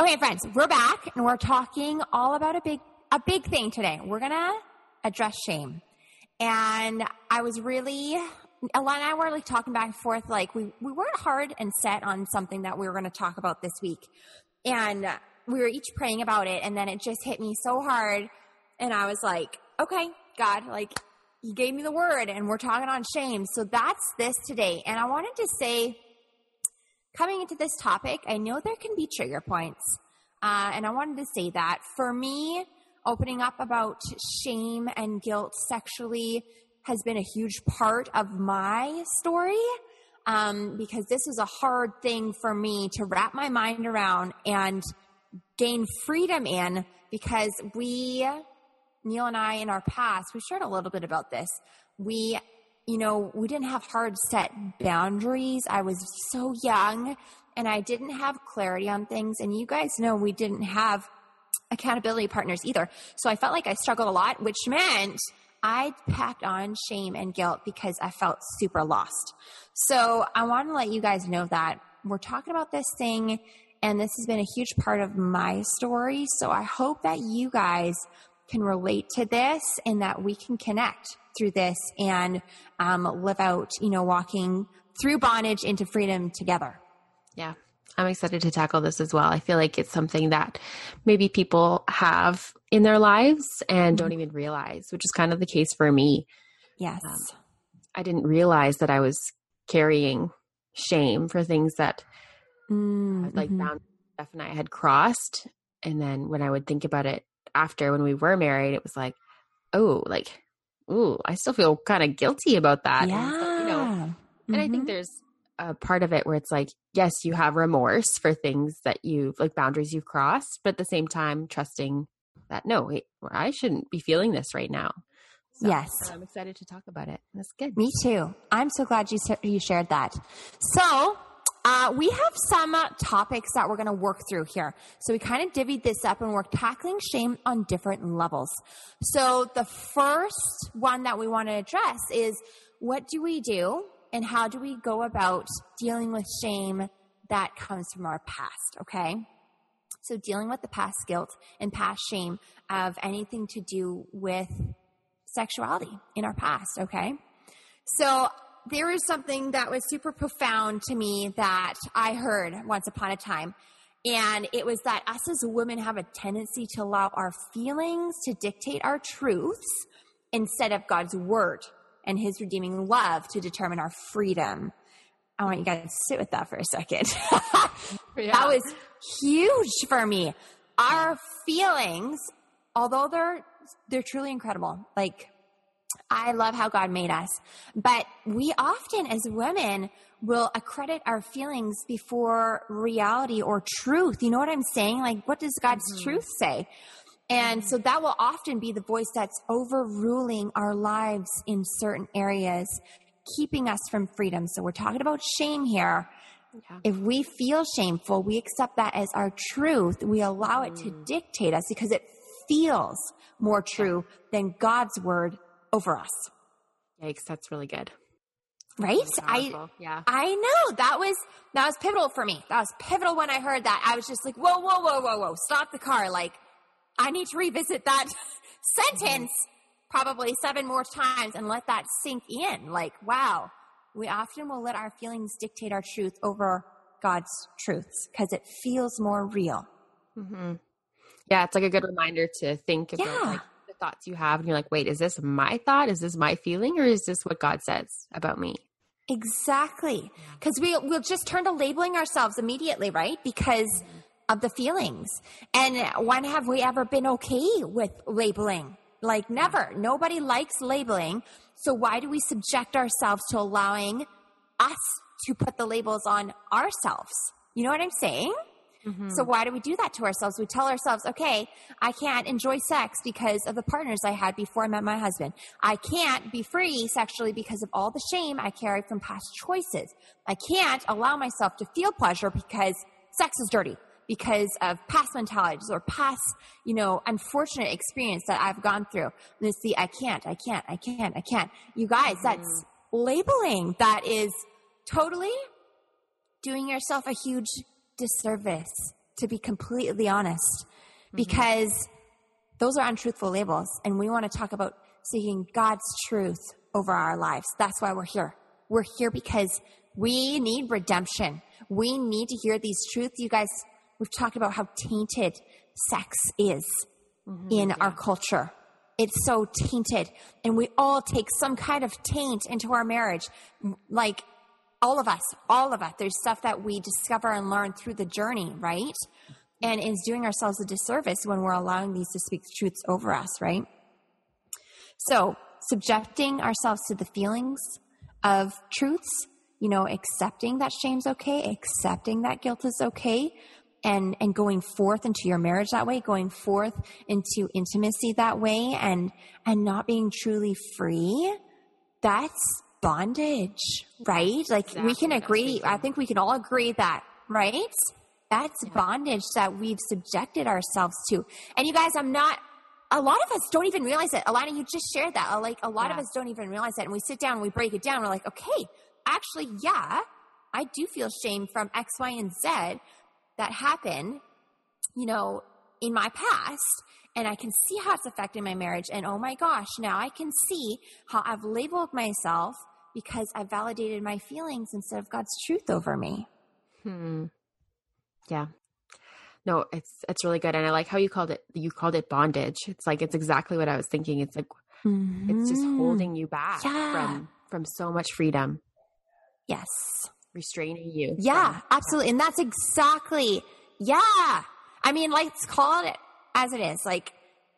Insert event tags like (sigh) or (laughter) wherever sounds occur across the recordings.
Okay, friends, we're back and we're talking all about a big a big thing today. We're gonna address shame. And I was really Ella and I were like talking back and forth, like we, we weren't hard and set on something that we were gonna talk about this week. And we were each praying about it, and then it just hit me so hard. And I was like, okay, God, like you gave me the word and we're talking on shame. So that's this today. And I wanted to say coming into this topic, I know there can be trigger points. Uh, and I wanted to say that for me, opening up about shame and guilt sexually has been a huge part of my story. Um, because this is a hard thing for me to wrap my mind around and gain freedom in because we, Neil and I, in our past, we shared a little bit about this. We you know, we didn't have hard set boundaries. I was so young and I didn't have clarity on things. And you guys know we didn't have accountability partners either. So I felt like I struggled a lot, which meant I packed on shame and guilt because I felt super lost. So I want to let you guys know that we're talking about this thing and this has been a huge part of my story. So I hope that you guys can relate to this and that we can connect through this and um, live out, you know, walking through bondage into freedom together. Yeah. I'm excited to tackle this as well. I feel like it's something that maybe people have in their lives and don't mm-hmm. even realize, which is kind of the case for me. Yes. Um, I didn't realize that I was carrying shame for things that mm-hmm. like bound Steph and I had crossed. And then when I would think about it after when we were married, it was like, oh, like, ooh, I still feel kind of guilty about that. Yeah. And, you know, mm-hmm. and I think mm-hmm. there's a part of it where it's like, yes, you have remorse for things that you've like boundaries you've crossed, but at the same time, trusting that no, wait, I shouldn't be feeling this right now. So, yes. I'm excited to talk about it. That's good. Me too. I'm so glad you, you shared that. So, uh, we have some uh, topics that we're going to work through here. So we kind of divvied this up and we're tackling shame on different levels. So the first one that we want to address is what do we do and how do we go about dealing with shame that comes from our past? Okay. So dealing with the past guilt and past shame of anything to do with sexuality in our past. Okay. So there is something that was super profound to me that I heard once upon a time. And it was that us as women have a tendency to allow our feelings to dictate our truths instead of God's word and his redeeming love to determine our freedom. I want you guys to sit with that for a second. (laughs) yeah. That was huge for me. Our feelings, although they're they're truly incredible, like I love how God made us. But we often, as women, will accredit our feelings before reality or truth. You know what I'm saying? Like, what does God's mm-hmm. truth say? And so that will often be the voice that's overruling our lives in certain areas, keeping us from freedom. So we're talking about shame here. Yeah. If we feel shameful, we accept that as our truth. We allow it to mm. dictate us because it feels more true than God's word over us. Yikes, that's really good. Right? I yeah. I know. That was that was pivotal for me. That was pivotal when I heard that. I was just like, whoa, whoa, whoa, whoa, whoa, stop the car. Like, I need to revisit that (laughs) sentence probably seven more times and let that sink in. Like, wow. We often will let our feelings dictate our truth over God's truths because it feels more real. Mm-hmm. Yeah, it's like a good reminder to think about yeah. like thoughts you have and you're like, wait, is this my thought? Is this my feeling? Or is this what God says about me? Exactly. Because we, we'll just turn to labeling ourselves immediately, right? Because of the feelings. And when have we ever been okay with labeling? Like never. Nobody likes labeling. So why do we subject ourselves to allowing us to put the labels on ourselves? You know what I'm saying? Mm-hmm. So why do we do that to ourselves? We tell ourselves, okay, I can't enjoy sex because of the partners I had before I met my husband. I can't be free sexually because of all the shame I carry from past choices. I can't allow myself to feel pleasure because sex is dirty because of past mentalities or past, you know, unfortunate experience that I've gone through. And it's the I can't, I can't, I can't, I can't. You guys, mm-hmm. that's labeling that is totally doing yourself a huge disservice to be completely honest, mm-hmm. because those are untruthful labels. And we want to talk about seeking God's truth over our lives. That's why we're here. We're here because we need redemption. We need to hear these truths. You guys, we've talked about how tainted sex is mm-hmm, in yeah. our culture. It's so tainted. And we all take some kind of taint into our marriage. Like all of us, all of us. There's stuff that we discover and learn through the journey, right? And is doing ourselves a disservice when we're allowing these to speak truths over us, right? So, subjecting ourselves to the feelings of truths, you know, accepting that shame's okay, accepting that guilt is okay, and and going forth into your marriage that way going forth into intimacy that way and and not being truly free that's bondage right like exactly. we can agree i think we can all agree that right that's yeah. bondage that we've subjected ourselves to and you guys i'm not a lot of us don't even realize it alana you just shared that like a lot yeah. of us don't even realize that and we sit down and we break it down we're like okay actually yeah i do feel shame from x y and z that happen, you know, in my past and I can see how it's affecting my marriage. And oh my gosh, now I can see how I've labeled myself because I validated my feelings instead of God's truth over me. Hmm. Yeah. No, it's it's really good, and I like how you called it. You called it bondage. It's like it's exactly what I was thinking. It's like mm-hmm. it's just mm-hmm. holding you back yeah. from from so much freedom. Yes restraining you. Yeah, from, absolutely. And that's exactly, yeah. I mean, let's call it as it is. Like,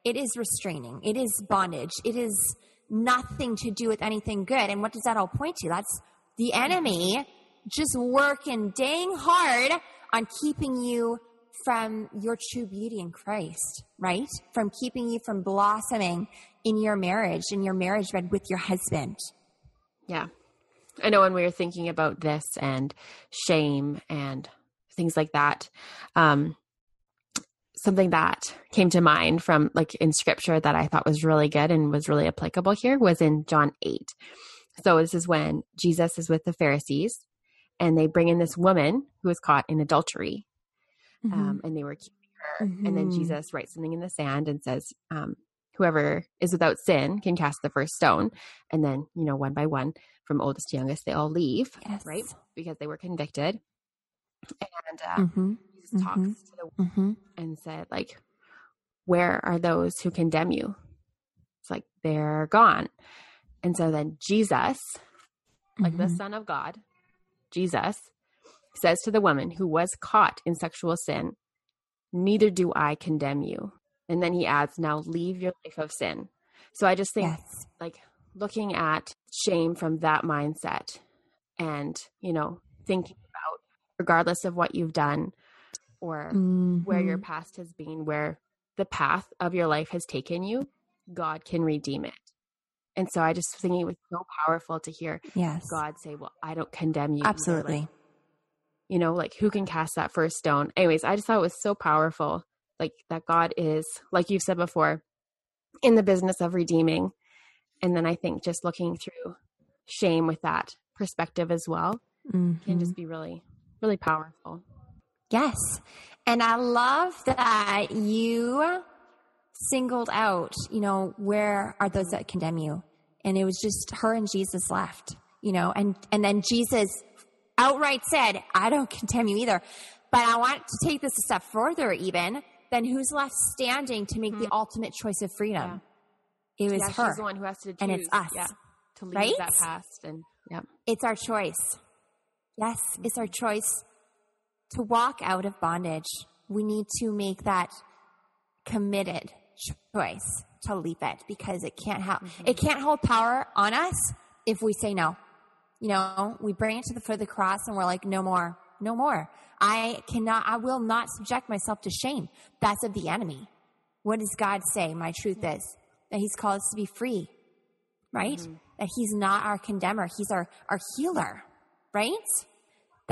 it is restraining, it is bondage, it is nothing to do with anything good. And what does that all point to? That's the enemy just working dang hard on keeping you from your true beauty in Christ, right? From keeping you from blossoming in your marriage, in your marriage bed with your husband. Yeah. I know when we were thinking about this and shame and things like that, um, something that came to mind from like in scripture that I thought was really good and was really applicable here was in John 8. So this is when Jesus is with the Pharisees and they bring in this woman who was caught in adultery. Mm-hmm. Um, and they were keeping her. Mm-hmm. And then mm-hmm. Jesus writes something in the sand and says, um, whoever is without sin can cast the first stone. And then, you know, one by one, from oldest to youngest, they all leave, yes. right? Because they were convicted. And uh, mm-hmm. Jesus mm-hmm. talks to the mm-hmm. and said, like, where are those who condemn you? It's like they're gone. And so then Jesus, like the mm-hmm. Son of God, Jesus, says to the woman who was caught in sexual sin, Neither do I condemn you. And then he adds, Now leave your life of sin. So I just think, yes. like, looking at shame from that mindset and, you know, thinking about, regardless of what you've done or mm-hmm. where your mm-hmm. past has been, where the path of your life has taken you, God can redeem it. And so I just think it was so powerful to hear yes. God say, Well, I don't condemn you. Absolutely. Like, you know, like who can cast that first stone? Anyways, I just thought it was so powerful. Like that God is, like you've said before, in the business of redeeming and then I think just looking through shame with that perspective as well mm-hmm. can just be really, really powerful. Yes. And I love that you singled out, you know, where are those that condemn you? And it was just her and Jesus left, you know, and, and then Jesus outright said, I don't condemn you either. But I want to take this a step further, even. Then who's left standing to make mm-hmm. the ultimate choice of freedom? Yeah. It was yeah, her. She's the one who has to choose. And it's us. Yeah, to leave right? that past. And yeah. It's our choice. Yes, it's our choice to walk out of bondage. We need to make that committed choice to leave it because it can't have mm-hmm. it can't hold power on us if we say no. You know, we bring it to the foot of the cross and we're like, no more, no more. I cannot, I will not subject myself to shame. That's of the enemy. What does God say? My truth is that He's called us to be free, right? Mm-hmm. That He's not our condemner, He's our, our healer, right?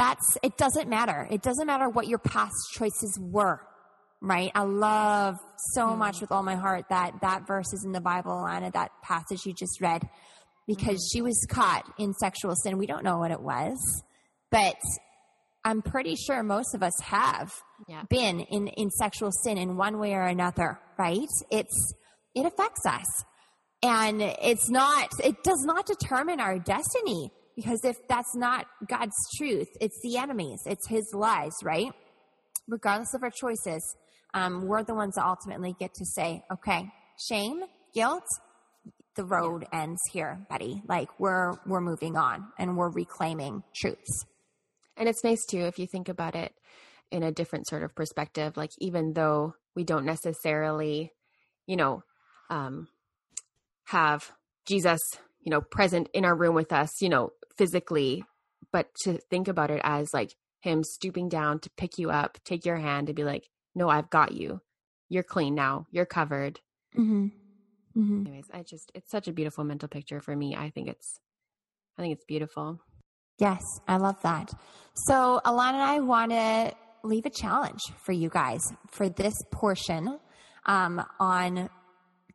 That's, it doesn't matter. It doesn't matter what your past choices were, right? I love so mm-hmm. much with all my heart that that verse is in the Bible, Alana, that passage you just read, because mm-hmm. she was caught in sexual sin. We don't know what it was, but I'm pretty sure most of us have Yeah. been in, in sexual sin in one way or another, right? It's, it affects us. And it's not, it does not determine our destiny because if that's not God's truth, it's the enemy's, it's his lies, right? Regardless of our choices, um, we're the ones that ultimately get to say, okay, shame, guilt, the road ends here, buddy. Like we're, we're moving on and we're reclaiming truths. And it's nice too if you think about it in a different sort of perspective. Like even though we don't necessarily, you know, um, have Jesus, you know, present in our room with us, you know, physically, but to think about it as like him stooping down to pick you up, take your hand, and be like, "No, I've got you. You're clean now. You're covered." Mm-hmm. Mm-hmm. Anyways, I just it's such a beautiful mental picture for me. I think it's, I think it's beautiful. Yes, I love that. So, Alana and I want to leave a challenge for you guys for this portion um, on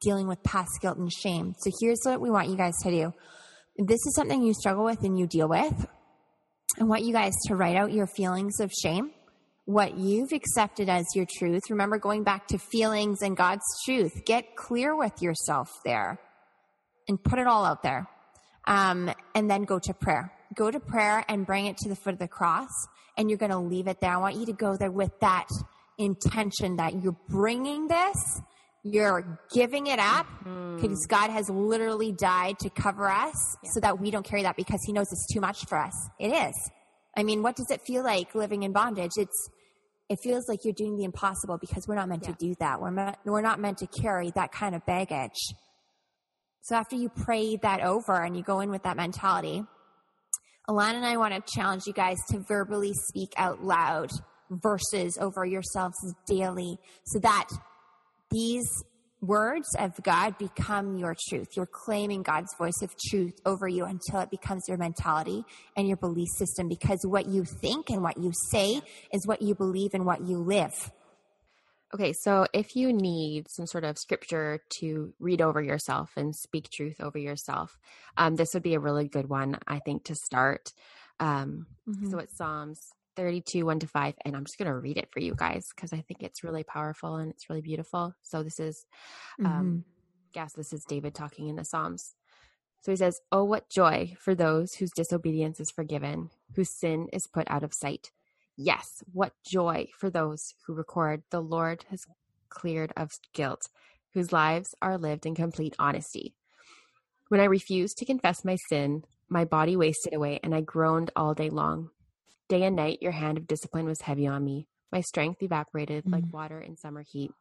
dealing with past guilt and shame. So, here's what we want you guys to do. This is something you struggle with and you deal with. I want you guys to write out your feelings of shame, what you've accepted as your truth. Remember going back to feelings and God's truth. Get clear with yourself there and put it all out there. Um, and then go to prayer. Go to prayer and bring it to the foot of the cross, and you're going to leave it there. I want you to go there with that intention that you're bringing this, you're giving it up mm-hmm. because God has literally died to cover us so that we don't carry that because He knows it's too much for us. It is. I mean, what does it feel like living in bondage? It's it feels like you're doing the impossible because we're not meant to do that. We're not, we're not meant to carry that kind of baggage. So after you pray that over and you go in with that mentality, Alana and I want to challenge you guys to verbally speak out loud verses over yourselves daily so that these words of God become your truth. You're claiming God's voice of truth over you until it becomes your mentality and your belief system because what you think and what you say is what you believe and what you live. Okay, so if you need some sort of scripture to read over yourself and speak truth over yourself, um, this would be a really good one, I think, to start. Um, So it's Psalms 32, 1 to 5, and I'm just going to read it for you guys because I think it's really powerful and it's really beautiful. So this is, um, guess this is David talking in the Psalms. So he says, Oh, what joy for those whose disobedience is forgiven, whose sin is put out of sight. Yes, what joy for those who record the Lord has cleared of guilt, whose lives are lived in complete honesty. When I refused to confess my sin, my body wasted away and I groaned all day long. Day and night, your hand of discipline was heavy on me. My strength evaporated like water in summer heat.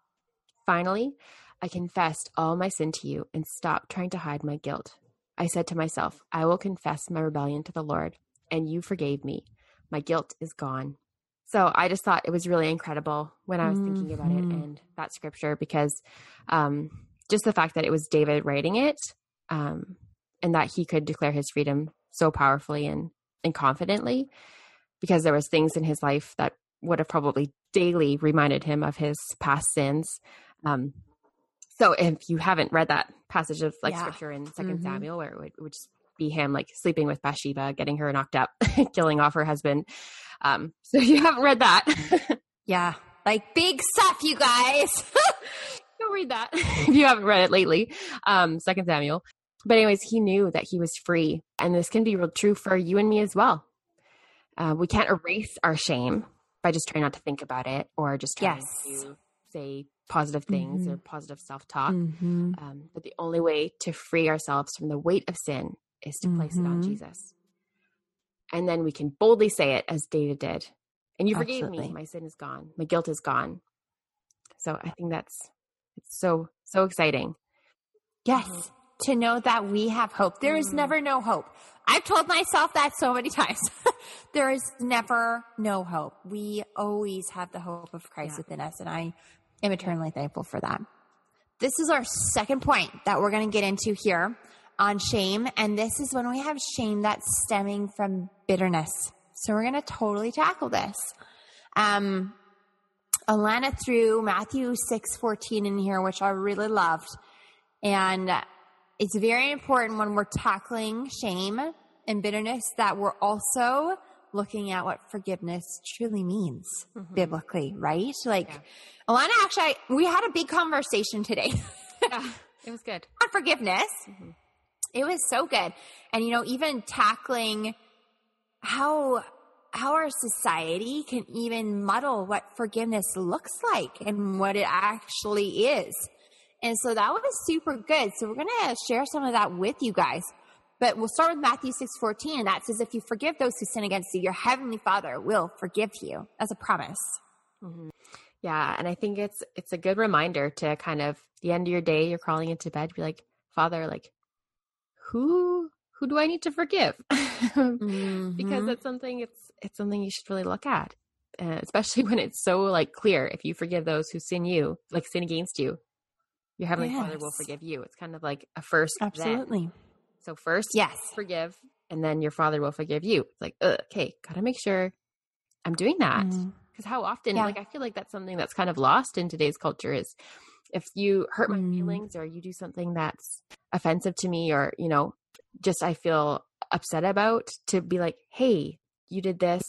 Finally, I confessed all my sin to you and stopped trying to hide my guilt. I said to myself, I will confess my rebellion to the Lord, and you forgave me. My guilt is gone. So I just thought it was really incredible when I was thinking about it and that scripture because um, just the fact that it was David writing it um, and that he could declare his freedom so powerfully and, and confidently because there was things in his life that would have probably daily reminded him of his past sins. Um, so if you haven't read that passage of like Yeah. scripture in 2nd Mhm. Samuel, where it would, it would just be him like sleeping with Bathsheba, getting her knocked up, (laughs) killing off her husband. Um, so if you haven't read that, (laughs) Yeah. Like big stuff, you guys. (laughs) go read that if you haven't read it lately. Um, Second Samuel. But anyways, he knew that he was free, and this can be real true for you and me as well. Uh, we can't erase our shame by just trying not to think about it or just trying Yes. to say positive things Mhm. or positive self talk. mm-hmm. Um, but the only way to free ourselves from the weight of sin is to place it on Mhm. Jesus. And then we can boldly say it as David did. And you forgave Absolutely. me. My sin is gone. My guilt is gone. So I think that's it's so so exciting. Yes. To know that we have hope. There is Mm. never no hope. I've told myself that so many (laughs) times. there is never no hope. We always have the hope of Christ Yeah. within us, and I am eternally thankful for that. This is our second point that we're going to get into here on shame, and this is when we have shame that's stemming from bitterness. So we're going to totally tackle this. Um, Alana threw Matthew six fourteen in here, which I really loved. And it's very important when we're tackling shame and bitterness that we're also looking at what forgiveness truly means mm-hmm. biblically, right? Like, yeah. Alana, actually, we had a big conversation today. yeah, (laughs) it was good. On forgiveness. Mm-hmm. It was so good. And, you know, even tackling how how our society can even muddle what forgiveness looks like and what it actually is. And so that was super good. So we're going to share some of that with you guys. But we'll start with Matthew 6 14, and that says, If you forgive those who sin against you, your heavenly Father will forgive you. As a promise. Mm-hmm. Yeah. And I think it's it's a good reminder to kind of the end of your day, you're crawling into bed, be like, Father, like, who who do I need to forgive? (laughs) mm-hmm. Because it's something it's it's something you should really look at. Uh, especially (laughs) when it's so like clear if you forgive those who sin you like sin against you your heavenly yes. father will forgive you it's kind of like a first absolutely then. so first yes forgive and then your father will forgive you it's like okay gotta make sure i'm doing that because mm-hmm. how often yeah. like i feel like that's something that's kind of lost in today's culture is if you hurt my mm. feelings or you do something that's offensive to me or you know just i feel upset about to be like hey you did this,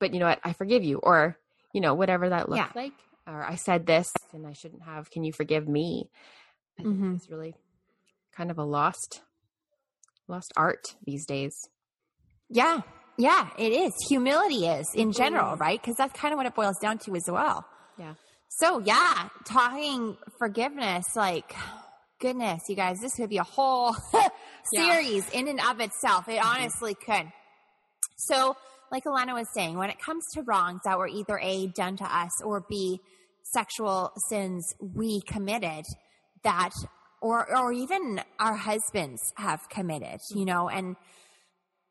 but you know what? I forgive you. Or, you know, whatever that looks yeah. like. Or I said this and I shouldn't have. Can you forgive me? I think mm-hmm. it's really kind of a lost, lost art these days. Yeah. Yeah, it is. Humility is in general, right? Because that's kind of what it boils down to as well. Yeah. So, yeah, talking forgiveness, like, goodness, you guys, this could be a whole (laughs) series yeah. in and of itself. It mm-hmm. honestly could. So, like Alana was saying, when it comes to wrongs that were either A, done to us, or B, sexual sins we committed that, or, or even our husbands have committed, you know, and,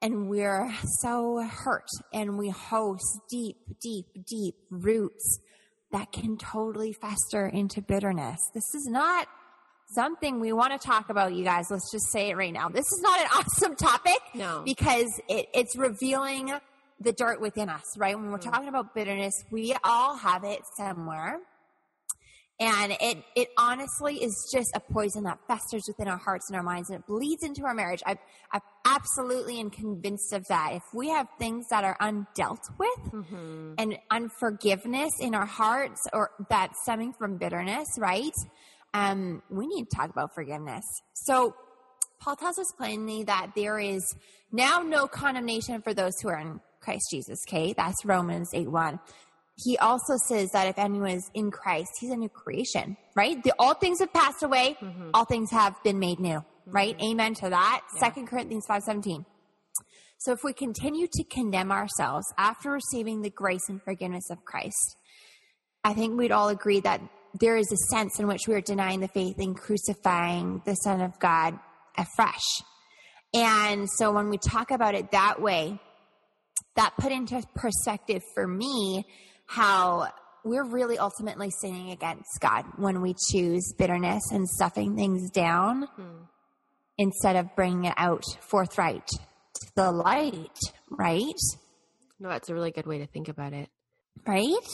and we're so hurt and we host deep, deep, deep roots that can totally fester into bitterness. This is not something we want to talk about, you guys. Let's just say it right now. This is not an (laughs) awesome topic. No. Because it, it's revealing the dirt within us, right? When we're mm. talking about bitterness, we all have it somewhere. And it, it honestly is just a poison that festers within our hearts and our minds and it bleeds into our marriage. I, I absolutely am convinced of that. If we have things that are undealt with mm-hmm. and unforgiveness in our hearts or that stemming from bitterness, right? um, we need to talk about forgiveness. So, Paul tells us plainly that there is now no condemnation for those who are in Christ Jesus. Okay, that's Romans 8 1. He also says that if anyone is in Christ, he's a new creation, right? The, all things have passed away, mm-hmm. all things have been made new, mm-hmm. right? Amen to that. Second yeah. Corinthians five seventeen. So if we continue to condemn ourselves after receiving the grace and forgiveness of Christ, I think we'd all agree that there is a sense in which we are denying the faith and crucifying the Son of God afresh. And so when we talk about it that way, that put into perspective for me how we're really ultimately sinning against God when we choose bitterness and stuffing things down hmm. instead of bringing it out forthright to the light, right? No, that's a really good way to think about it. Right?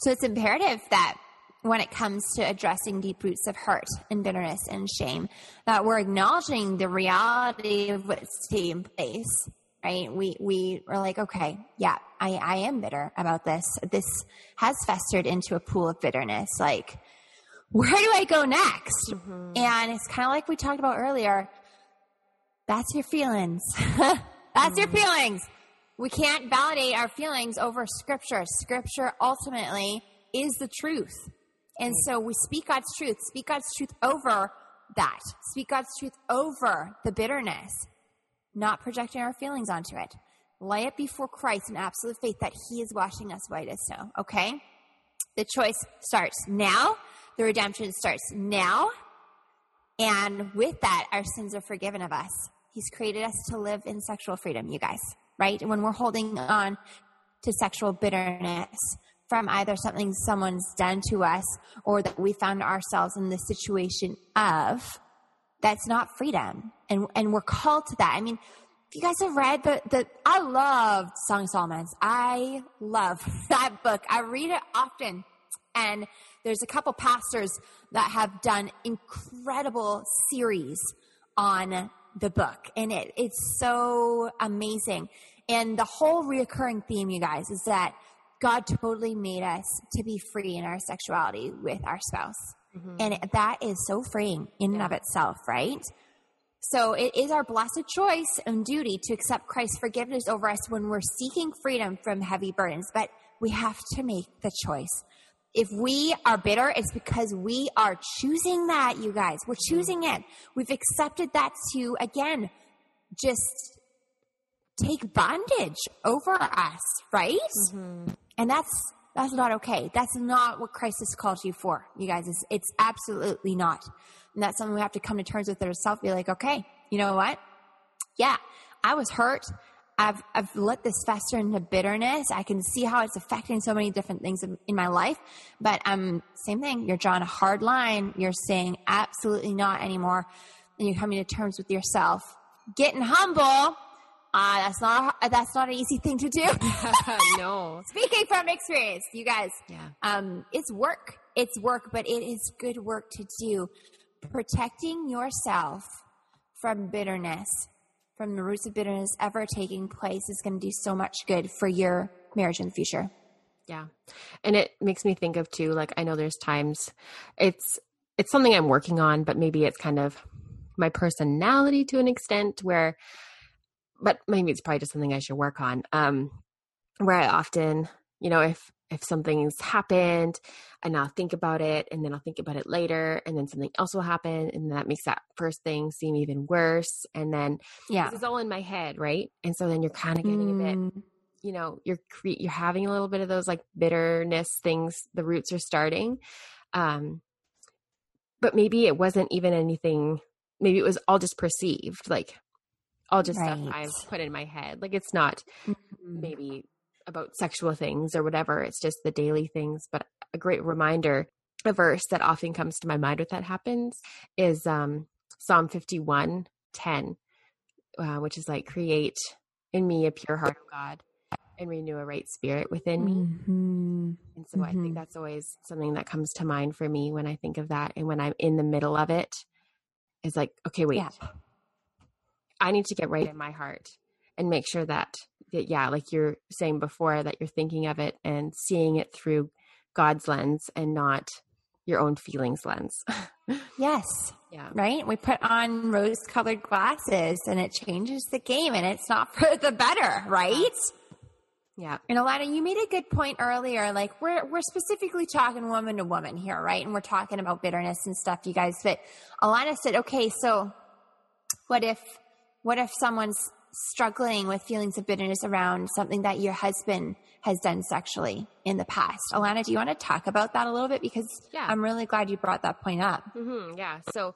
So it's imperative that when it comes to addressing deep roots of hurt and bitterness and shame, that we're acknowledging the reality of what's taking place, right? We, we are like, okay, yeah, I, I am bitter about this. This has festered into a pool of bitterness. Like, where do I go next? Mm-hmm. And it's kind of like we talked about earlier. That's your feelings. (laughs) That's mm-hmm. your feelings. We can't validate our feelings over scripture. Scripture ultimately is the truth. And so we speak God's truth, speak God's truth over that, speak God's truth over the bitterness, not projecting our feelings onto it. Lay it before Christ in absolute faith that He is washing us white as snow, okay? The choice starts now, the redemption starts now. And with that, our sins are forgiven of us. He's created us to live in sexual freedom, you guys, right? When we're holding on to sexual bitterness, from either something someone's done to us or that we found ourselves in the situation of, that's not freedom. And, and we're called to that. I mean, if you guys have read the, the, I love Song of Solomon's. I love (laughs) that book. I read it often. And there's a couple pastors that have done incredible series on the book. And it, it's so amazing. And the whole reoccurring theme, you guys, is that God totally made us to be free in our sexuality with our spouse. Mm-hmm. And that is so freeing in yeah. and of itself, right? So it is our blessed choice and duty to accept Christ's forgiveness over us when we're seeking freedom from heavy burdens. But we have to make the choice. If we are bitter, it's because we are choosing that, you guys. We're mm-hmm. choosing it. We've accepted that to, again, just take bondage over us, right? Mm-hmm. And that's that's not okay. That's not what Christ has called you for, you guys. It's, it's absolutely not. And that's something we have to come to terms with ourselves. Be like, okay, you know what? Yeah, I was hurt. I've, I've let this fester into bitterness. I can see how it's affecting so many different things in my life. But um, same thing. You're drawing a hard line. You're saying absolutely not anymore. And you're coming to terms with yourself. Getting humble uh, that's not that's not an easy thing to do. (laughs) no. (laughs) Speaking from experience, you guys. Yeah. Um, it's work. It's work, but it is good work to do. Protecting yourself from bitterness, from the roots of bitterness ever taking place, is going to do so much good for your marriage in the future. Yeah, and it makes me think of too. Like I know there's times it's it's something I'm working on, but maybe it's kind of my personality to an extent where but maybe it's probably just something I should work on. Um, where I often, you know, if if something's happened and I'll think about it and then I'll think about it later and then something else will happen and that makes that first thing seem even worse. And then yeah, it's all in my head, right? And so then you're kind of getting mm. a bit, mm. you know, you're cre- you're having a little bit of those like bitterness things. The roots are starting, um, but maybe it wasn't even anything. Maybe it was all just perceived, like all just right. stuff I've put in my head. Like it's not mm-hmm. maybe about sexual things or whatever. It's just the daily things. But a great reminder, a verse that often comes to my mind when that happens is um, Psalm 51 10, uh, which is like, create in me a pure heart, O God, and renew a right spirit within me. Mm-hmm. And so mm-hmm. I think mm-hmm. that's always something that comes to mind for me when I think of that. And when I'm in the middle of it, is like, okay, wait. Yeah I need to get right in my heart and make sure that, that yeah, like you're saying before, that you're thinking of it and seeing it through God's lens and not your own feelings lens. (laughs) yes. Yeah. Right? We put on rose colored glasses and it changes the game and it's not (laughs) for the better, right? Yeah. And Alana, you made a good point earlier. Like we're we're specifically talking woman to woman here, right? And we're talking about bitterness and stuff, you guys. But Alana said, okay, so what if what if someone's struggling with feelings of bitterness around something that your husband has done sexually in the past? Alana, do you want to talk about that a little bit? Because yeah. I'm really glad you brought that point up. Mm-hmm, yeah. So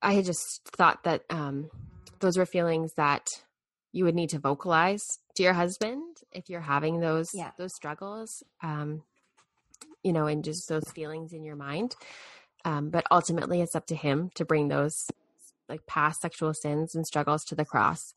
I had just thought that um, those were feelings that you would need to vocalize to your husband if you're having those yeah. those struggles um, you know and just those feelings in your mind um, but ultimately it's up to him to bring those like past sexual sins and struggles to the cross.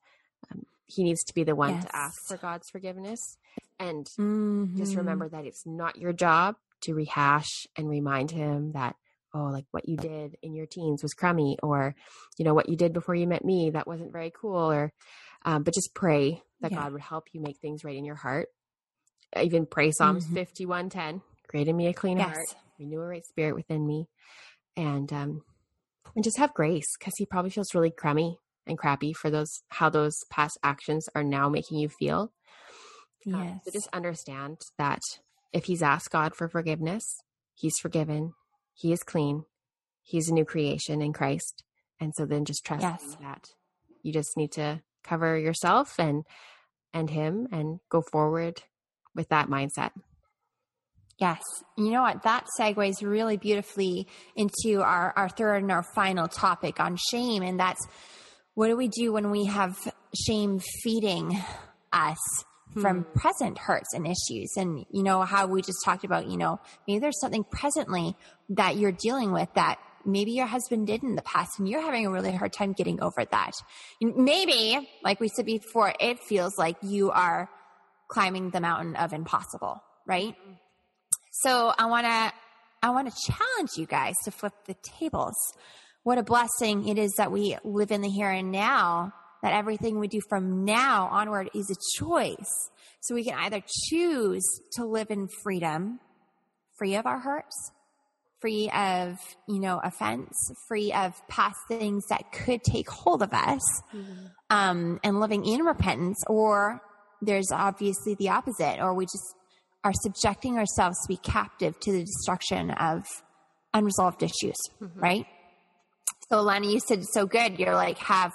Um, he needs to be the one yes. to ask for God's forgiveness. And mm-hmm. just remember that it's not your job to rehash and remind him that, oh, like what you did in your teens was crummy, or, you know, what you did before you met me, that wasn't very cool. Or, um, but just pray that yeah. God would help you make things right in your heart. Even pray Psalms mm-hmm. 5110, create in me a clean yes. heart, renew a right spirit within me. And um, and just have grace because he probably feels really crummy and crappy for those how those past actions are now making you feel. Yes. Um, so just understand that if he's asked God for forgiveness, he's forgiven, he is clean, he's a new creation in Christ. And so then just trust yes. that you just need to cover yourself and and him and go forward with that mindset. Yes. You know what? That segues really beautifully into our, our third and our final topic on shame. And that's what do we do when we have shame feeding us from hmm. present hurts and issues? And, you know, how we just talked about, you know, maybe there's something presently that you're dealing with that maybe your husband did in the past and you're having a really hard time getting over that. Maybe, like we said before, it feels like you are climbing the mountain of impossible, right? Mm-hmm so I want to I want to challenge you guys to flip the tables. What a blessing it is that we live in the here and now that everything we do from now onward is a choice. So we can either choose to live in freedom, free of our hurts, free of, you know, offense, free of past things that could take hold of us, mm-hmm. um, and living in repentance, or there's obviously the opposite, or we just are subjecting ourselves to be captive to the destruction of unresolved issues, mm-hmm. right? So, Alana, you said so good. You're like, have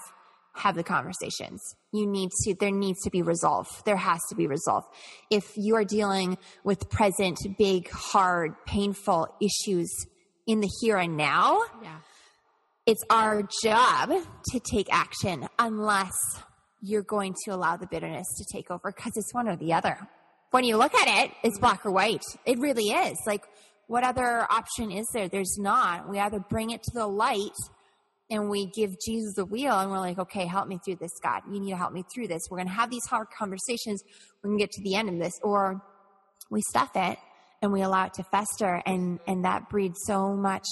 have the conversations. You need to, there needs to be resolve. There has to be resolve. If you are dealing with present, big, hard, painful issues in the here and now, yeah. it's our job to take action unless you're going to allow the bitterness to take over because it's one or the other. When you look at it, it's black or white. It really is. Like, what other option is there? There's not. We either bring it to the light and we give Jesus the wheel and we're like, okay, help me through this, God. You need to help me through this. We're going to have these hard conversations. We're going to get to the end of this. Or we stuff it and we allow it to fester and, and that breeds so much,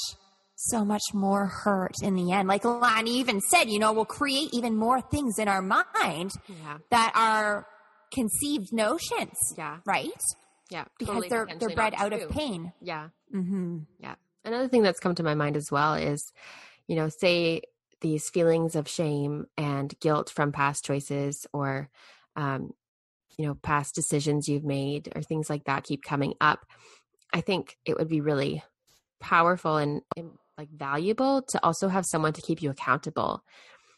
so much more hurt in the end. Like Lani even said, you know, we'll create even more things in our mind yeah. that are conceived notions. Yeah. Right? Yeah. Because totally they're, they're bred out of pain. Yeah. Mm-hmm. Yeah. Another thing that's come to my mind as well is, you know, say these feelings of shame and guilt from past choices or, um, you know, past decisions you've made or things like that keep coming up. I think it would be really powerful and, and like valuable to also have someone to keep you accountable.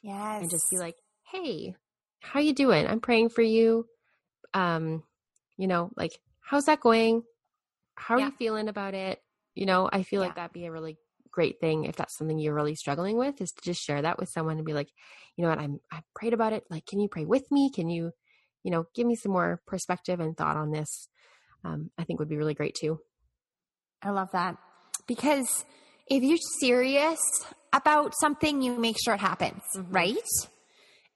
Yes. And just be like, hey, how you doing? I'm praying for you. Um, you know, like, how's that going? How are yeah. you feeling about it? You know, I feel yeah. like that'd be a really great thing if that's something you're really struggling with is to just share that with someone and be like, you know what, I'm I prayed about it. Like, can you pray with me? Can you, you know, give me some more perspective and thought on this? Um, I think would be really great too. I love that because if you're serious about something, you make sure it happens, mm-hmm. right?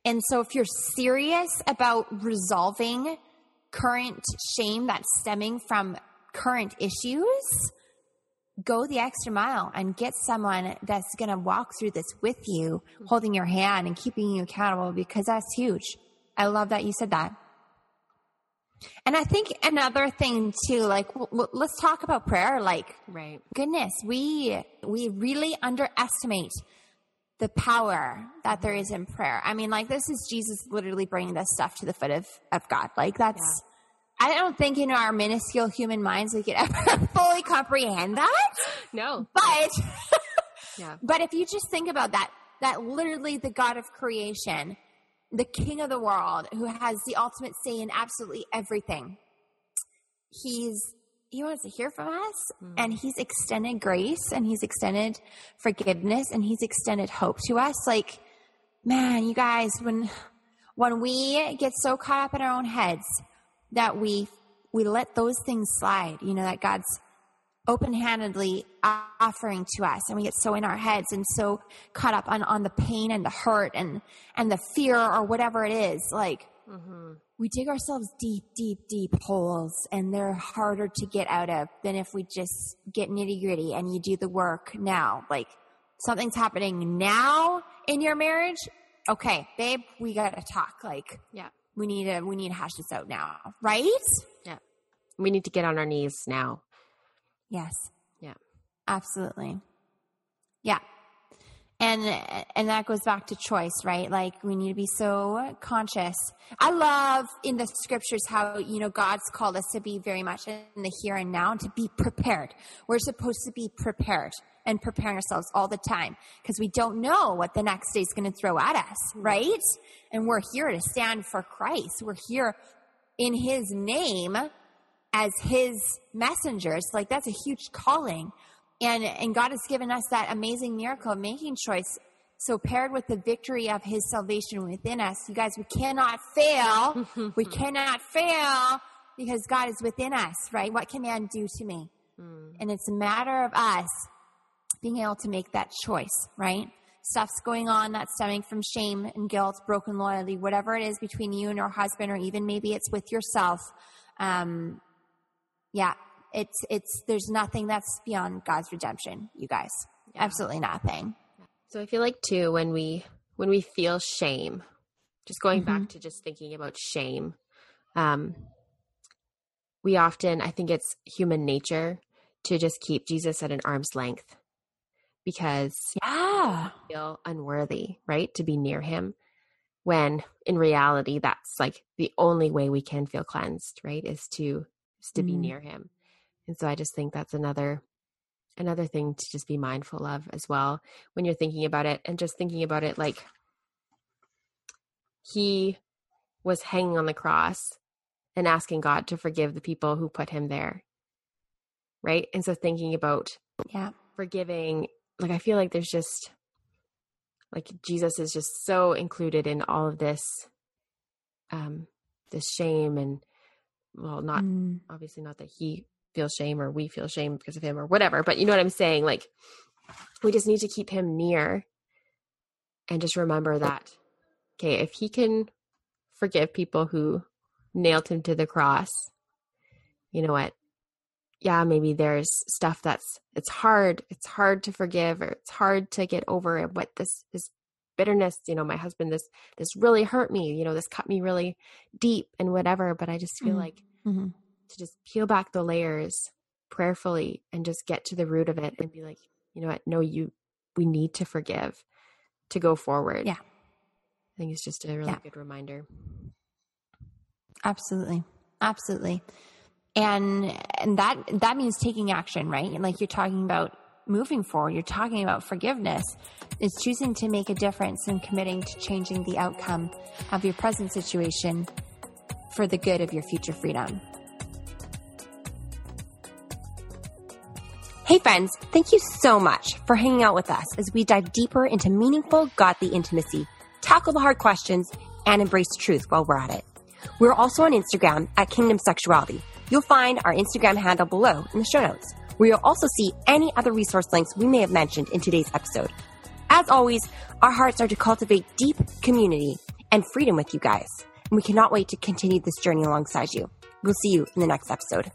And so if you're serious about resolving current shame that's stemming from current issues, go the extra mile and get someone that's going to walk through this with you, holding your hand and keeping you accountable because that's huge. I love that you said that. And I think another thing too, like w- w- let's talk about prayer. Like, right? Goodness, we we really underestimate the power that there is in prayer. I mean, like this is Jesus literally bringing this stuff to the foot of of God. Like that's yeah. I don't think in our minuscule human minds we could (laughs) ever fully comprehend that. No. But (laughs) yeah. But if you just think about that, that literally the God of creation, the king of the world, who has the ultimate say in absolutely everything, he's he wants to hear from us mm. and he's extended grace and he's extended forgiveness and he's extended hope to us. Like, man, you guys, when when we get so caught up in our own heads that we we let those things slide you know that god's open-handedly offering to us and we get so in our heads and so caught up on, on the pain and the hurt and and the fear or whatever it is like mm-hmm. We dig ourselves deep deep deep holes and they're harder to get out of than if we just get nitty gritty and you do the work now like something's happening now in your marriage okay babe we gotta talk like yeah we need to we need to hash this out now, right? Yeah. We need to get on our knees now. Yes. Yeah. Absolutely. Yeah. And and that goes back to choice, right? Like we need to be so conscious. I love in the scriptures how, you know, God's called us to be very much in the here and now and to be prepared. We're supposed to be prepared and preparing ourselves all the time because we don't know what the next day is going to throw at us, mm-hmm. right? And we're here to stand for Christ. We're here in his name as his messengers. Like that's a huge calling. And, and God has given us that amazing miracle of making choice. So paired with the victory of his salvation within us, you guys, we cannot fail. (laughs) we cannot fail because God is within us, right? What can man do to me? Mm. And it's a matter of us being able to make that choice, right? Stuff's going on that's stemming from shame and guilt, broken loyalty, whatever it is between you and your husband, or even maybe it's with yourself. Um, yeah, it's it's there's nothing that's beyond God's redemption, you guys. Yeah. Absolutely nothing. So I feel like too when we when we feel shame, just going mm-hmm. back to just thinking about shame. Um, we often, I think it's human nature to just keep Jesus at an arm's length because yeah, feel unworthy, right, to be near him. When in reality, that's like the only way we can feel cleansed, right, is to is to mm. be near him. And so I just think that's another another thing to just be mindful of as well when you're thinking about it and just thinking about it like he was hanging on the cross and asking God to forgive the people who put him there. Right? And so thinking about yeah, forgiving like I feel like there's just like Jesus is just so included in all of this um this shame and well not mm. obviously not that he feels shame or we feel shame because of him or whatever but you know what i'm saying like we just need to keep him near and just remember that okay if he can forgive people who nailed him to the cross you know what yeah maybe there's stuff that's it's hard it's hard to forgive or it's hard to get over it what this this bitterness you know my husband this this really hurt me you know this cut me really deep and whatever but i just feel mm-hmm. like mm-hmm. To just peel back the layers prayerfully and just get to the root of it and be like you know what? No you we need to forgive to go forward. Yeah. I think it's just a really yeah. good reminder. Absolutely. Absolutely. And and that that means taking action right? Like you're talking about moving forward. You're talking about forgiveness. Is choosing to make a difference and committing to changing the outcome of your present situation for the good of your future freedom Hey friends, thank you so much for hanging out with us as we dive deeper into meaningful, godly intimacy, tackle the hard questions, and embrace truth while we're at it. We're also on Instagram at Kingdom Sexuality, You'll find our Instagram handle below in the show notes, where you'll also see any other resource links we may have mentioned in today's episode. As always, our hearts are to cultivate deep community and freedom with you guys, and we cannot wait to continue this journey alongside you. We'll see you in the next episode.